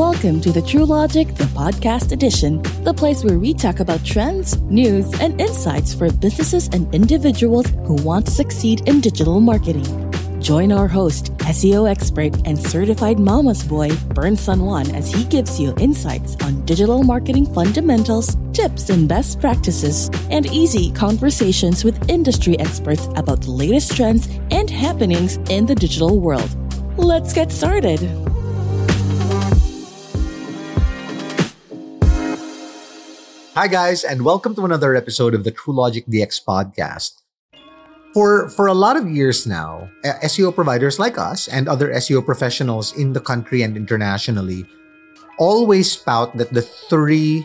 Welcome to the True Logic, the podcast edition, the place where we talk about trends, news, and insights for businesses and individuals who want to succeed in digital marketing. Join our host, SEO expert and certified mama's boy, Bern Juan, as he gives you insights on digital marketing fundamentals, tips and best practices, and easy conversations with industry experts about the latest trends and happenings in the digital world. Let's get started. Hi, guys, and welcome to another episode of the TrueLogic DX podcast. For, for a lot of years now, eh, SEO providers like us and other SEO professionals in the country and internationally always spout that the three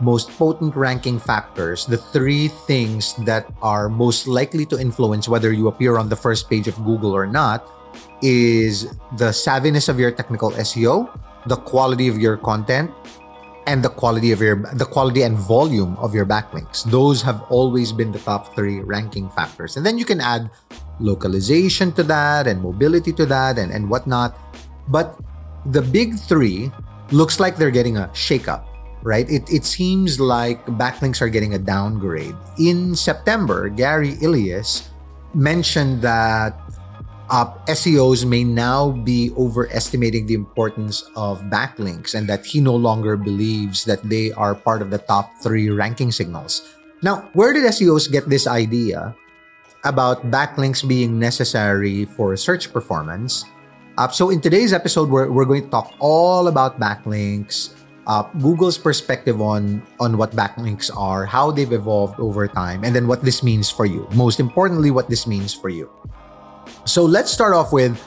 most potent ranking factors, the three things that are most likely to influence whether you appear on the first page of Google or not, is the savviness of your technical SEO, the quality of your content, and the quality of your the quality and volume of your backlinks. Those have always been the top three ranking factors. And then you can add localization to that and mobility to that and, and whatnot. But the big three looks like they're getting a shakeup right? It, it seems like backlinks are getting a downgrade. In september gary illyes mentioned that uh, SEOs may now be overestimating the importance of backlinks and that he no longer believes that they are part of the top three ranking signals. Now, where did SEOs get this idea about backlinks being necessary for search performance? Uh, so, in today's episode, we're, we're going to talk all about backlinks, uh, Google's perspective on, on what backlinks are, how they've evolved over time, and then what this means for you. Most importantly, what this means for you. So let's start off with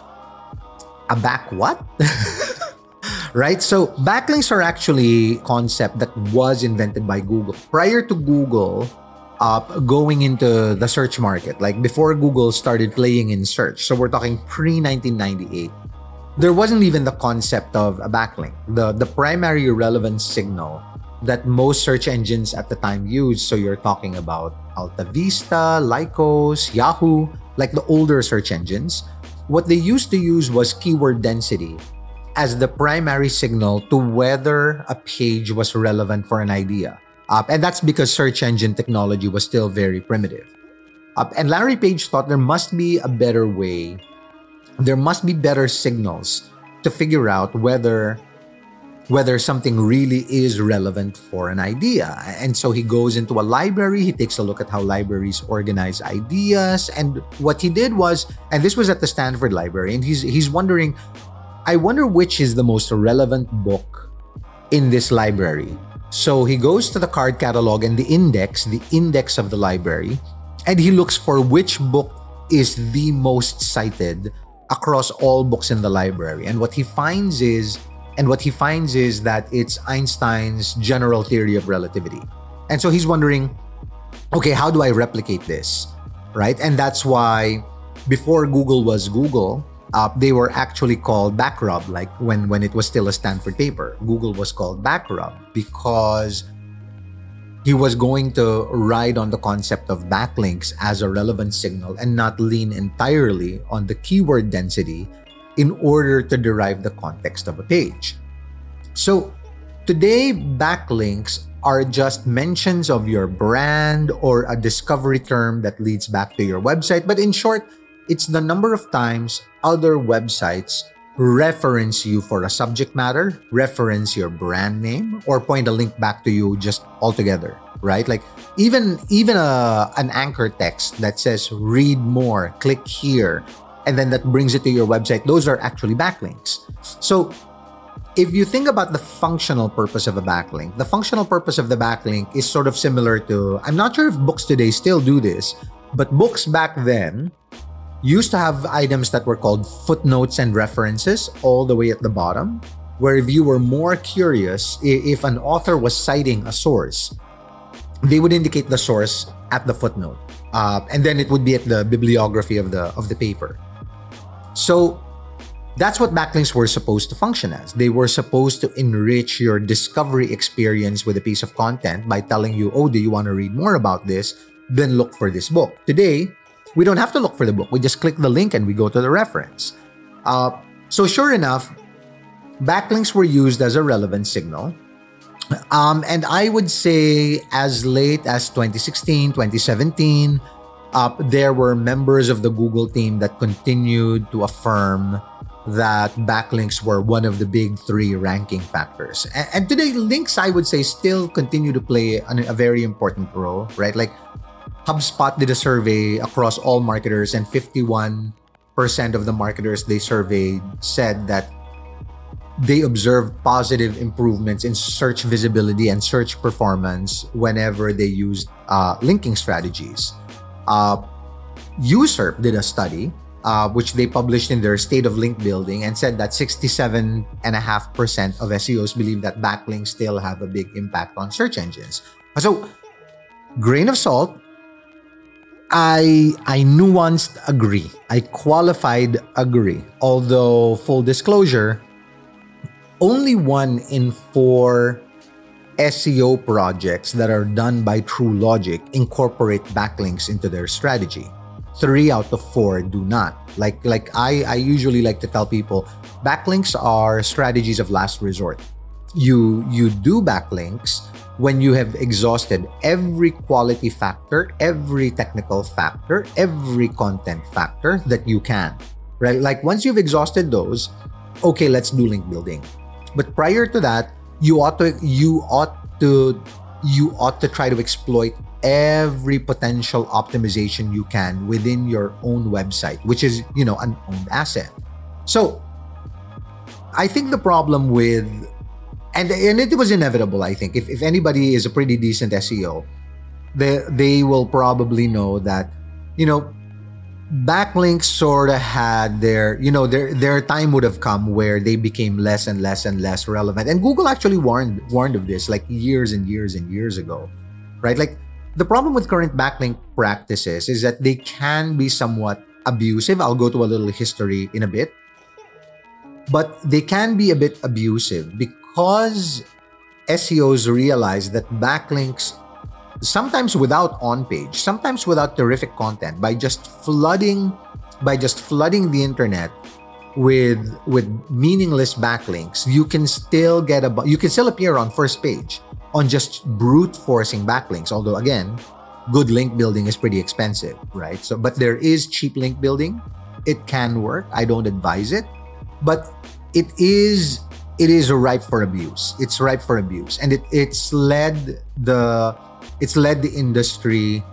a back what? right? So backlinks are actually a concept that was invented by Google. Prior to Google uh, going into the search market, like before Google started playing in search. So we're talking pre-1998. There wasn't even the concept of a backlink. The the primary relevance signal that most search engines at the time used. So you're talking about Alta Vista, Lycos, Yahoo, like the older search engines. What they used to use was keyword density as the primary signal to whether a page was relevant for an idea. Uh, and that's because search engine technology was still very primitive. Uh, and Larry Page thought there must be a better way, there must be better signals to figure out whether whether something really is relevant for an idea. And so he goes into a library, he takes a look at how libraries organize ideas. And what he did was, and this was at the Stanford Library, and he's he's wondering, I wonder which is the most relevant book in this library. So he goes to the card catalog and the index, the index of the library, and he looks for which book is the most cited across all books in the library. And what he finds is and what he finds is that it's Einstein's general theory of relativity. And so he's wondering, okay, how do I replicate this? Right? And that's why before Google was Google, uh, they were actually called Backrub, like when, when it was still a Stanford paper. Google was called Backrub because he was going to ride on the concept of backlinks as a relevant signal and not lean entirely on the keyword density in order to derive the context of a page. So, today, backlinks are just mentions of your brand or a discovery term that leads back to your website. But in short, it's the number of times other websites reference you for a subject matter, reference your brand name, or point a link back to you just altogether, right? Like even even a, an anchor text that says read more, click here, and then that brings it to your website. Those are actually backlinks. So if you think about the functional purpose of a backlink, the functional purpose of the backlink is sort of similar to I'm not sure if books today still do this, but books back then used to have items that were called footnotes and references all the way at the bottom, where if you were more curious, if an author was citing a source, they would indicate the source at the footnote. Uh, and then it would be at the bibliography of the of the paper. So that's what backlinks were supposed to function as. They were supposed to enrich your discovery experience with a piece of content by telling you, oh, do you want to read more about this? Then look for this book. Today, we don't have to look for the book. We just click the link and we go to the reference. Uh, so, sure enough, backlinks were used as a relevant signal. Um, and I would say as late as 2016, 2017, uh, there were members of the Google team that continued to affirm that backlinks were one of the big three ranking factors. And, and today, links, I would say, still continue to play an, a very important role, right? Like HubSpot did a survey across all marketers, and 51% of the marketers they surveyed said that they observed positive improvements in search visibility and search performance whenever they used uh, linking strategies. Uh, Usurp did a study, uh, which they published in their State of Link Building, and said that 67.5% of SEOs believe that backlinks still have a big impact on search engines. So, grain of salt, I I nuanced agree. I qualified agree. Although full disclosure, only one in four SEO projects that are done by TrueLogic incorporate backlinks into their strategy. Three out of four do not. Like like I, I usually like to tell people, backlinks are strategies of last resort. You you do backlinks when you have exhausted every quality factor, every technical factor, every content factor that you can. Right? Like once you've exhausted those, okay, let's do link building but prior to that, you ought to you ought to you ought to try to exploit every potential optimization you can within your own website, which is, you know, an owned asset. So I think the problem with and and it was inevitable, I think. If if anybody is a pretty decent SEO, they they will probably know that, you know, backlinks sort of had their you know their their time would have come where they became less and less and less relevant. And google actually warned warned of this like years and years and years ago right? Like the problem with current backlink practices is that they can be somewhat abusive. I'll go to a little history in a bit. But they can be a bit abusive because seos realize that backlinks sometimes without on page, sometimes without terrific content, by just flooding by just flooding the internet with with meaningless backlinks, you can still get a you can still appear on first page on just brute forcing backlinks. Although again, good link building is pretty expensive, right? So but there is cheap link building. It can work. I don't advise it, but it is it is ripe for abuse. It's ripe for abuse, and it it's led the it's led the industry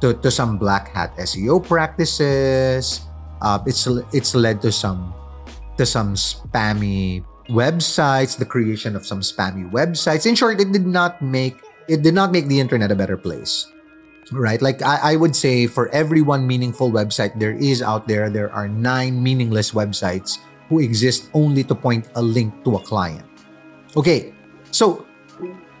to, to some black hat SEO practices. Uh, it's it's led to some to some spammy websites, the creation of some spammy websites. In short, it did not make it did not make the internet a better place. Right? Like I, I would say for every one meaningful website there is out there, there are nine meaningless websites who exist only to point a link to a client. Okay, so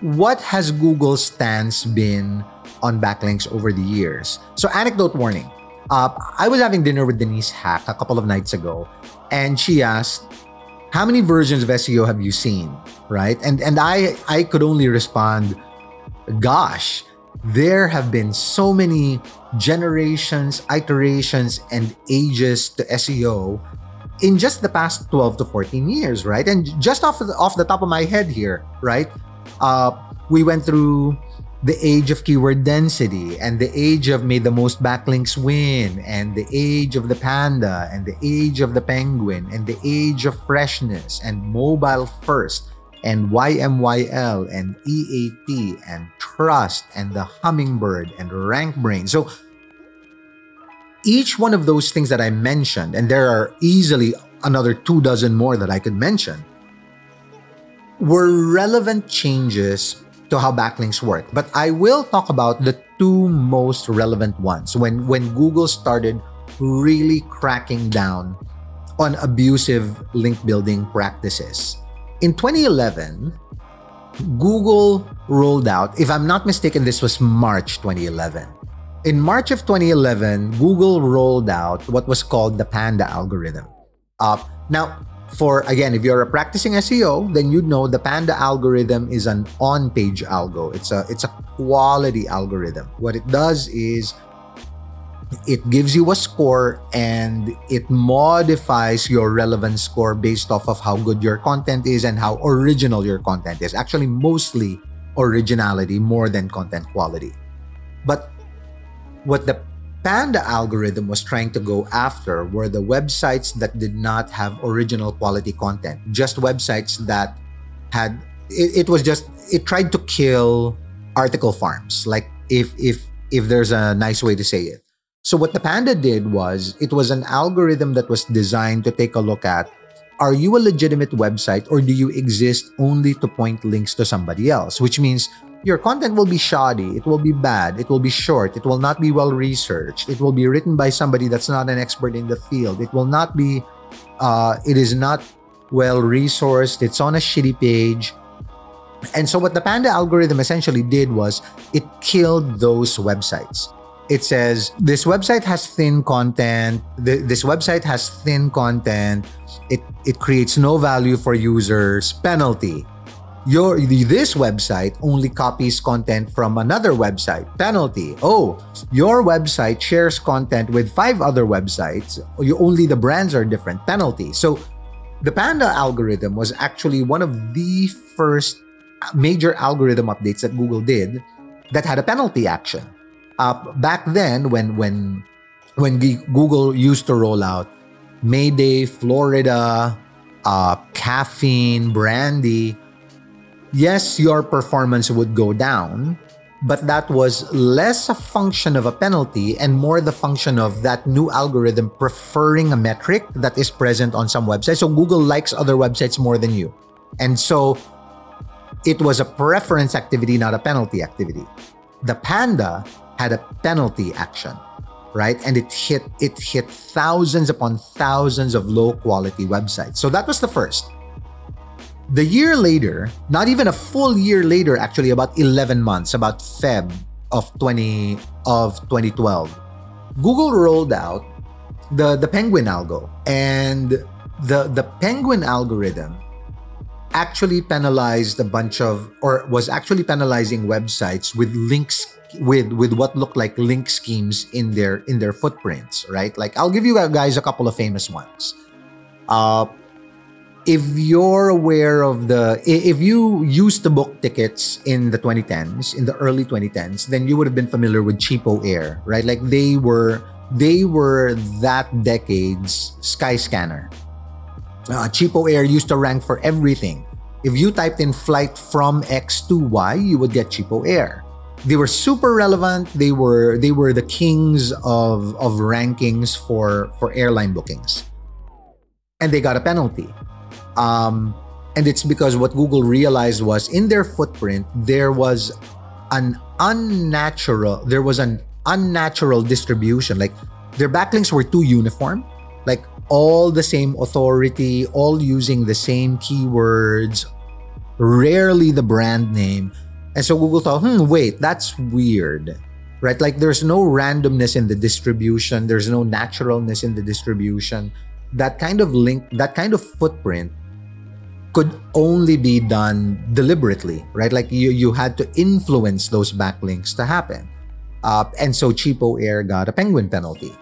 what has Google's stance been on backlinks over the years? So, anecdote warning. Uh, I was having dinner with Denise Hack a couple of nights ago, and she asked, "How many versions of SEO have you seen?" Right, and and I I could only respond, "Gosh, there have been so many generations, iterations, and ages to SEO." In just the past 12 to 14 years, right? And just off the, off the top of my head here, right? Uh, we went through the age of keyword density and the age of may the most backlinks win and the age of the panda and the age of the penguin and the age of freshness and mobile first and YMYL and EAT and trust and the hummingbird and RankBrain. So each one of those things that I mentioned, and there are easily another two dozen more that I could mention, were relevant changes to how backlinks work. But I will talk about the two most relevant ones when, when Google started really cracking down on abusive link building practices. In 2011, Google rolled out, if I'm not mistaken, this was March 2011. In March of 2011, Google rolled out what was called the Panda algorithm. Uh, now, for again, if you're a practicing SEO, then you'd know the Panda algorithm is an on-page algo. It's a it's a quality algorithm. What it does is it gives you a score and it modifies your relevance score based off of how good your content is and how original your content is. Actually, mostly originality more than content quality. But what the Panda algorithm was trying to go after were the websites that did not have original quality content, just websites that had it, it was just it tried to kill article farms. Like if if if there's a nice way to say it so what the Panda did was it was an algorithm that was designed to take a look at are you a legitimate website or do you exist only to point links to somebody else? Which means your content will be shoddy, it will be bad, it will be short, it will not be well researched, it will be written by somebody that's not an expert in the field, it will not be, uh, it is not well resourced, it's on a shitty page. And so, what the Panda algorithm essentially did was it killed those websites it says this website has thin content this website has thin content it it creates no value for users penalty your this website only copies content from another website. Penalty. Oh your website shares content with five other websites. You only the brands are different. Penalty. So the panda algorithm was actually one of the first major algorithm updates that google did that had a penalty action. Uh, back then when when when Google used to roll out Mayday, Florida, uh, caffeine, brandy, yes, your performance would go down, but that was less a function of a penalty and more the function of that new algorithm preferring a metric that is present on some websites. So Google likes other websites more than you. And so it was a preference activity, not a penalty activity. The Panda had a penalty action, right? And it hit it hit thousands upon thousands of low quality websites. So that was the first. The year later, not even a full year later, actually about 11 months, about Feb of 20 of 2012, Google rolled out the the Penguin algo, and the the Penguin algorithm actually penalized a bunch of or was actually penalizing websites with links with with what looked like link schemes in their in their footprints, right? Like I'll give you guys a couple of famous ones. Uh, if you're aware of the if you used to book tickets in the 2010s, in the early 2010s, then you would have been familiar with CheapOair, right? Like they were they were that decade's Skyscanner. Uh, CheapOair used to rank for everything. If you typed in flight from X to Y, you would get CheapOair they were super relevant. They were they were the kings of of rankings for for airline bookings, and they got a penalty. Um, and it's because what Google realized was in their footprint there was an unnatural there was an unnatural distribution. Like their backlinks were too uniform. Like all the same authority, all using the same keywords, rarely the brand name and so Google thought, hmm, wait, that's weird. Right? Like there's no randomness in the distribution, there's no naturalness in the distribution. That kind of link, that kind of footprint could only be done deliberately, right? Like you you had to influence those backlinks to happen. Uh, and so CheapOair got a penguin penalty.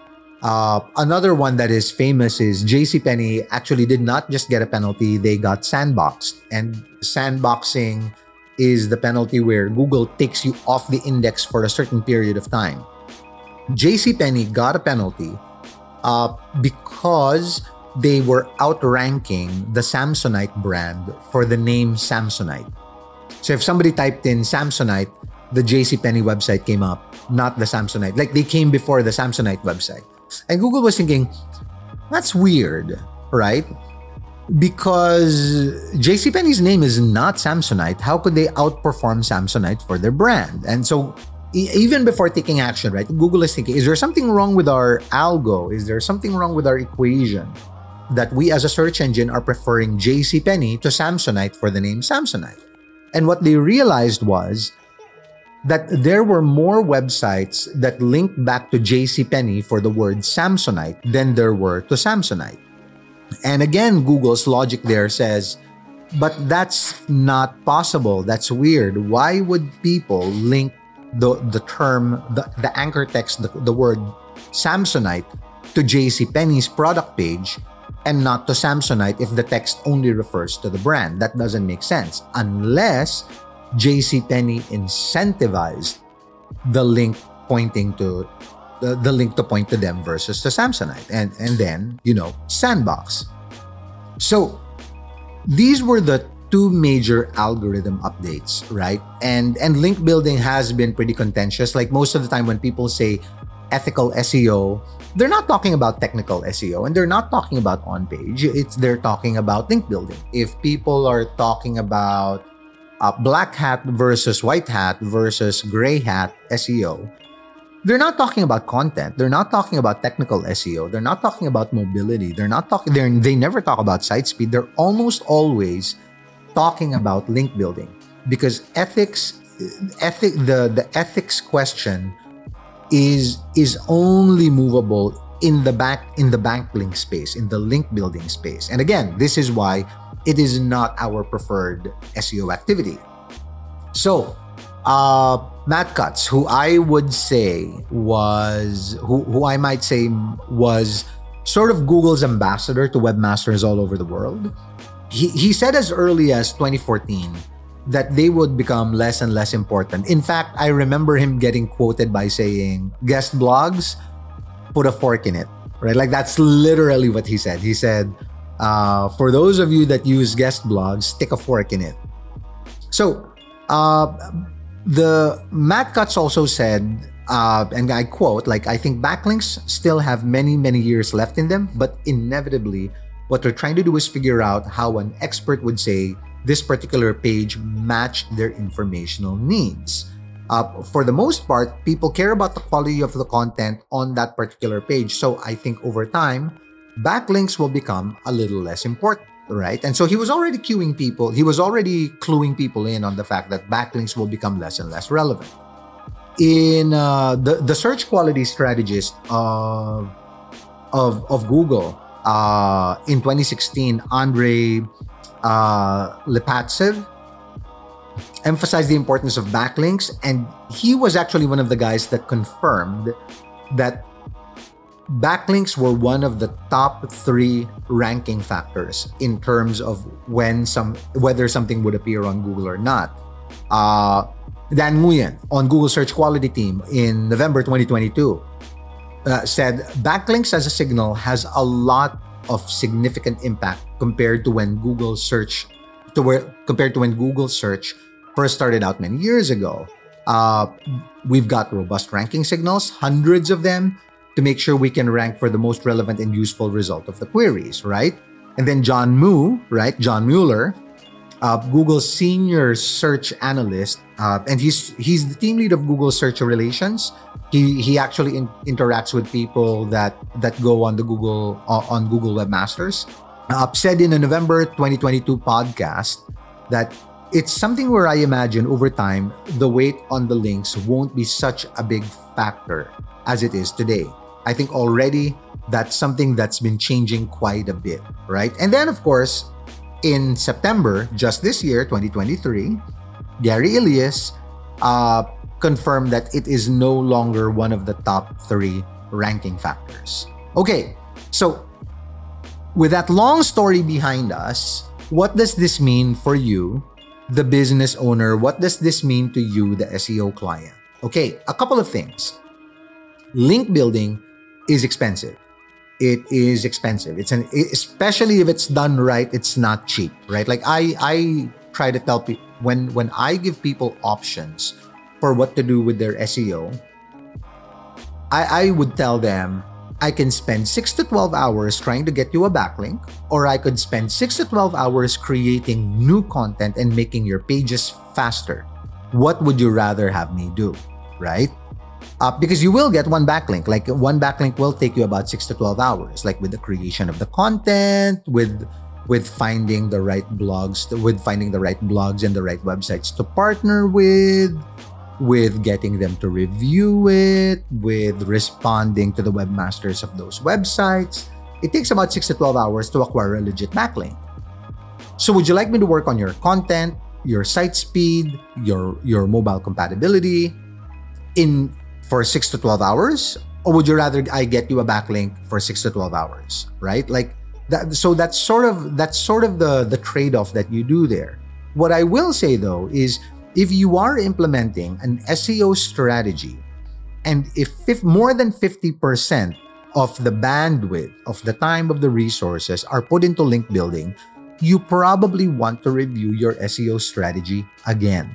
Uh, another one that is famous is JCPenney actually did not just get a penalty, they got sandboxed. And sandboxing is the penalty where Google takes you off the index for a certain period of time. JCPenney got a penalty uh, because they were outranking the Samsonite brand for the name Samsonite. So if somebody typed in Samsonite, the JCPenney website came up, not the Samsonite. Like they came before the Samsonite website. And Google was thinking, that's weird, right? because JCPenney's name is not Samsonite. How could they outperform Samsonite for their brand? And so even before taking action, right, Google is thinking, is there something wrong with our algo? Is there something wrong with our equation that we as a search engine are preferring JCPenney to Samsonite for the name Samsonite? And what they realized was that there were more websites that linked back to JCPenney for the word Samsonite than there were to Samsonite. And again, Google's logic there says, but that's not possible. That's weird. Why would people link the the term the, the anchor text the, the word Samsonite to JC Penney's product page and not to Samsonite if the text only refers to the brand. That doesn't make sense unless JC Penney incentivized the link pointing to the, the link to point to them versus to Samsonite and and then you know sandbox. So these were the two major algorithm updates, right? And and link building has been pretty contentious. Like most of the time when people say ethical SEO, they're not talking about technical SEO and they're not talking about on page. It's they're talking about link building. If people are talking about uh, black hat versus white hat versus gray hat SEO, they're not talking about content. They're not talking about technical SEO. They're not talking about mobility. They're not talking. They they never talk about site speed. They're almost always talking about link building because ethics, ethic the the ethics question is is only movable in the back in the backlink space in the link building space. And again this is why it is not our preferred seo activity. So uh matt cutts who i would say was who, who i might say was sort of google's ambassador to webmasters all over the world. He, he said as early as 2014 that they would become less and less important. In fact, I remember him getting quoted by saying, guest blogs, put a fork in it, right? Like that's literally what he said. He said, uh, for those of you that use guest blogs, stick a fork in it. So, uh, the Matt Cutts also said, uh, and I quote, like, I think backlinks still have many, many years left in them, but inevitably, what they're trying to do is figure out how an expert would say this particular page matched their informational needs. Uh, for the most part, people care about the quality of the content on that particular page. So I think over time, backlinks will become a little less important, right? And so he was already cueing people, he was already cluing people in on the fact that backlinks will become less and less relevant. In uh, the, the search quality strategist of, of, of Google, uh, in 2016, Andre uh, Lipattsev emphasized the importance of backlinks, and he was actually one of the guys that confirmed that backlinks were one of the top three ranking factors in terms of when some whether something would appear on Google or not. Uh, Dan Nguyen on Google Search Quality Team in November 2022 uh, said backlinks as a signal has a lot of significant impact compared to when Google search to where compared to when Google search first started out many years ago. Uh, we've got robust ranking signals, hundreds of them, to make sure we can rank for the most relevant and useful result of the queries, right? And then John Mu, right? John Mueller, uh, Google's senior search analyst, uh, and he's he's the team lead of Google Search Relations. He he actually in, interacts with people that that go on the Google uh, on Google Webmasters. Uh, said in a November 2022 podcast that it's something where I imagine over time the weight on the links won't be such a big factor as it is today. I think already that's something that's been changing quite a bit, right? And then of course in September, just this year, 2023, Gary Illyes uh, confirmed that it is no longer one of the top three ranking factors. Okay, so with that long story behind us, what does this mean for you, the business owner? What does this mean to you, the SEO client? Okay, a couple of things. Link building is expensive it is expensive. It's an especially if it's done right, it's not cheap, right? Like I I try to tell people when when I give people options for what to do with their SEO, I I would tell them I can spend 6 to 12 hours trying to get you a backlink or I could spend 6 to 12 hours creating new content and making your pages faster. What would you rather have me do, right? uh, because you will get one backlink. Like one backlink will take you about six to twelve hours, like with the creation of the content, with with finding the right blogs, with finding the right blogs and the right websites to partner with, with getting them to review it, with responding to the webmasters of those websites. It takes about six to twelve hours to acquire a legit backlink. So, would you like me to work on your content, your site speed, your your mobile compatibility? in for 6 to 12 hours or would you rather I get you a backlink for 6 to 12 hours, right? Like that so that's sort of that's sort of the the trade-off that you do there. What I will say though is if you are implementing an SEO strategy and if, more than 50% of the bandwidth of the time of the resources are put into link building, you probably want to review your SEO strategy again.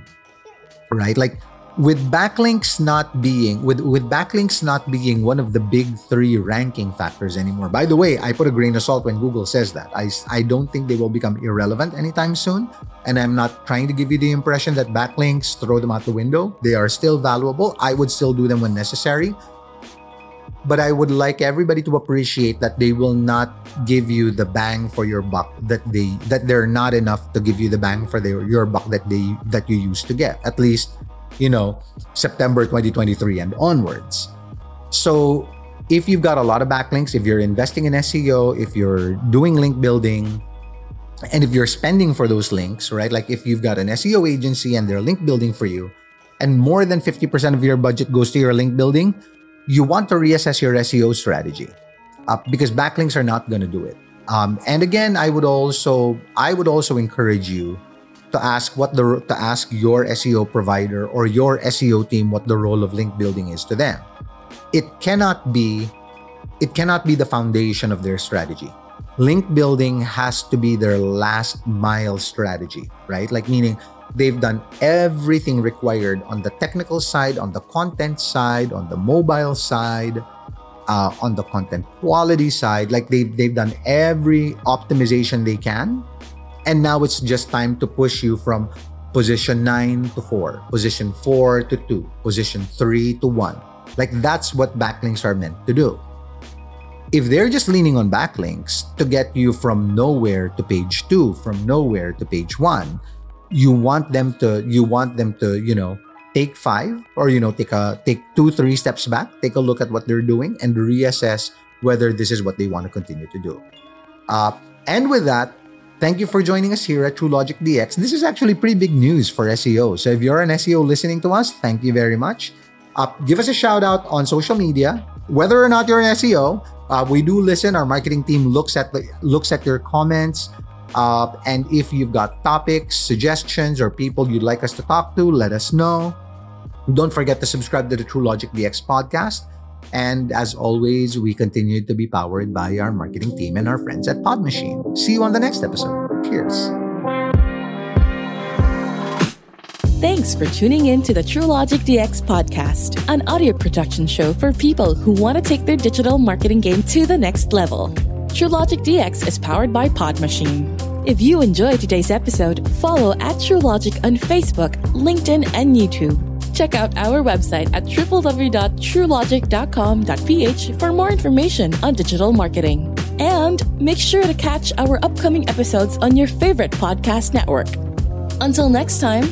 Right? Like with backlinks not being with with backlinks not being one of the big 3 ranking factors anymore. By the way, I put a grain of salt when Google says that. I I don't think they will become irrelevant anytime soon, and I'm not trying to give you the impression that backlinks throw them out the window. They are still valuable. I would still do them when necessary. But I would like everybody to appreciate that they will not give you the bang for your buck that they that they're not enough to give you the bang for their, your buck that they that you used to get. At least you know, September 2023 and onwards. So if you've got a lot of backlinks, if you're investing in SEO, if you're doing link building, and if you're spending for those links, right? Like if you've got an SEO agency and they're link building for you, and more than 50% of your budget goes to your link building, you want to reassess your SEO strategy uh, because backlinks are not going to do it. Um, and again, I would also I would also encourage you to ask what the to ask your SEO provider or your SEO team what the role of link building is to them. It cannot be it cannot be the foundation of their strategy. Link building has to be their last mile strategy, right? Like meaning they've done everything required on the technical side, on the content side, on the mobile side, uh, on the content quality side. Like they've, they've done every optimization they can and now it's just time to push you from position 9 to 4, position 4 to 2, position 3 to 1. Like that's what backlinks are meant to do. If they're just leaning on backlinks to get you from nowhere to page 2, from nowhere to page 1, you want them to you want them to, you know, take 5 or you know, take a take 2 3 steps back, take a look at what they're doing and reassess whether this is what they want to continue to do. Uh, and with that, Thank you for joining us here at TrueLogic DX. This is actually pretty big news for SEO. So if you're an SEO listening to us, thank you very much. Uh, give us a shout out on social media. Whether or not you're an SEO, uh, we do listen. Our marketing team looks at the looks at your comments. Uh, and if you've got topics, suggestions, or people you'd like us to talk to, let us know. Don't forget to subscribe to the True Logic DX podcast. And as always, we continue to be powered by our marketing team and our friends at Pod Machine. See you on the next episode. Cheers. Thanks for tuning in to the TrueLogic DX podcast, an audio production show for people who want to take their digital marketing game to the next level. TrueLogic DX is powered by Pod Machine. If you enjoyed today's episode, follow at TrueLogic on Facebook, LinkedIn, and YouTube. Check out our website at www.truelogic.com.ph for more information on digital marketing. And make sure to catch our upcoming episodes on your favorite podcast network. Until next time,